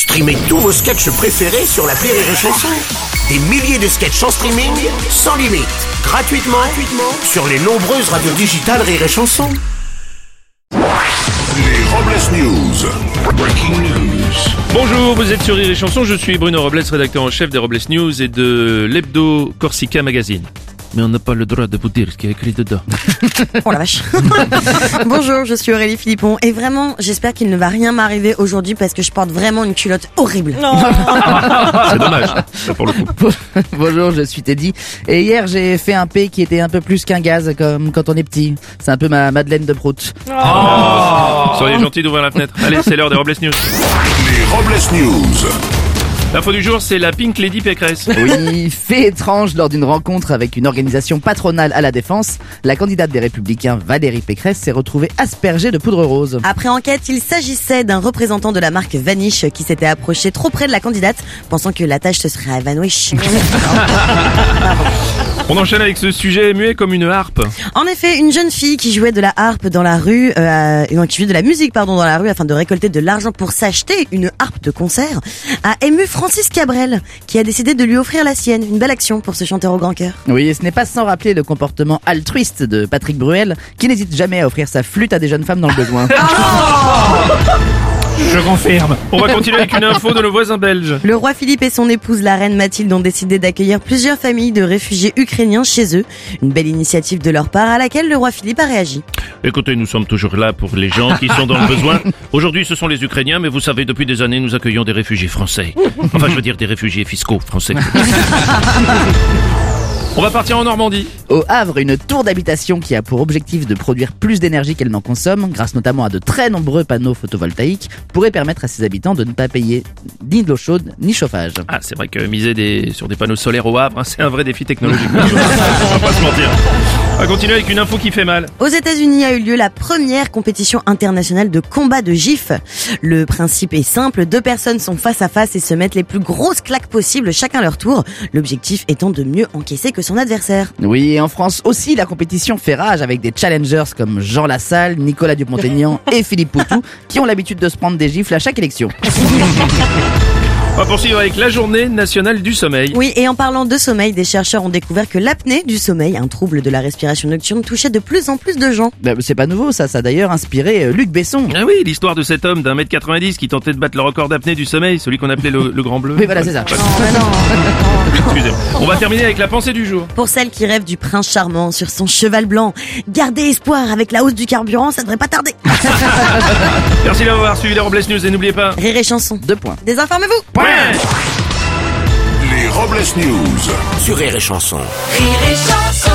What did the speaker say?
Streamez tous vos sketchs préférés sur la Rire et Chanson. Des milliers de sketchs en streaming, sans limite, gratuitement, gratuitement sur les nombreuses radios digitales Rire et Chanson. Les Robles News. Breaking news. Bonjour, vous êtes sur Rire et Chanson, je suis Bruno Robles, rédacteur en chef des Robles News et de l'hebdo Corsica Magazine. Mais on n'a pas le droit de vous dire ce qui est écrit dedans. Oh la vache. Bonjour, je suis Aurélie Philippon et vraiment, j'espère qu'il ne va rien m'arriver aujourd'hui parce que je porte vraiment une culotte horrible. C'est dommage, ça pour le coup. Bonjour, je suis Teddy. Et hier, j'ai fait un P qui était un peu plus qu'un gaz, comme quand on est petit. C'est un peu ma Madeleine de Prout. Soyez gentil d'ouvrir la fenêtre. Allez, c'est l'heure des Robles News. Les Robles News. L'info du jour, c'est la Pink Lady Pécresse. Oui, fait étrange lors d'une rencontre avec une organisation patronale à la défense, la candidate des Républicains Valérie Pécresse s'est retrouvée aspergée de poudre rose. Après enquête, il s'agissait d'un représentant de la marque Vanish qui s'était approché trop près de la candidate, pensant que la tâche se serait évanouie. On enchaîne avec ce sujet muet comme une harpe. En effet, une jeune fille qui jouait de la harpe dans la rue, euh, non, qui jouait de la musique pardon dans la rue afin de récolter de l'argent pour s'acheter une harpe de concert, a ému Francis Cabrel, qui a décidé de lui offrir la sienne. Une belle action pour ce chanteur au grand cœur. Oui, et ce n'est pas sans rappeler le comportement altruiste de Patrick Bruel, qui n'hésite jamais à offrir sa flûte à des jeunes femmes dans le besoin. Je confirme. On va continuer avec une info de nos voisins belges. Le roi Philippe et son épouse la reine Mathilde ont décidé d'accueillir plusieurs familles de réfugiés ukrainiens chez eux. Une belle initiative de leur part à laquelle le roi Philippe a réagi. Écoutez, nous sommes toujours là pour les gens qui sont dans le besoin. Aujourd'hui, ce sont les Ukrainiens, mais vous savez, depuis des années, nous accueillons des réfugiés français. Enfin, je veux dire des réfugiés fiscaux français. On va partir en Normandie. Au Havre, une tour d'habitation qui a pour objectif de produire plus d'énergie qu'elle n'en consomme, grâce notamment à de très nombreux panneaux photovoltaïques, pourrait permettre à ses habitants de ne pas payer ni de l'eau chaude ni chauffage. Ah, c'est vrai que miser des, sur des panneaux solaires au Havre, hein, c'est un vrai défi technologique. On va pas se mentir. On va continuer avec une info qui fait mal. Aux États-Unis a eu lieu la première compétition internationale de combat de gifs. Le principe est simple, deux personnes sont face à face et se mettent les plus grosses claques possibles chacun leur tour, l'objectif étant de mieux encaisser que son adversaire. Oui, et en France aussi, la compétition fait rage avec des challengers comme Jean Lassalle, Nicolas Dupont-Aignan et Philippe Poutou, qui ont l'habitude de se prendre des gifles à chaque élection. On va poursuivre avec la journée nationale du sommeil. Oui, et en parlant de sommeil, des chercheurs ont découvert que l'apnée du sommeil, un trouble de la respiration nocturne, touchait de plus en plus de gens. Bah, c'est pas nouveau, ça, ça a d'ailleurs inspiré euh, Luc Besson. Ah oui, l'histoire de cet homme d'un mètre 90 qui tentait de battre le record d'apnée du sommeil, celui qu'on appelait le, le grand bleu. Oui, voilà, c'est ça. Excusez-moi. On va terminer avec la pensée du jour. Pour celles qui rêvent du prince charmant sur son cheval blanc, gardez espoir avec la hausse du carburant, ça devrait pas tarder. Merci d'avoir suivi les Robles News et n'oubliez pas... Rire et chanson. Deux points. Désinformez-vous Point Les Robles News. Sur Rire et Chanson. Rire et chanson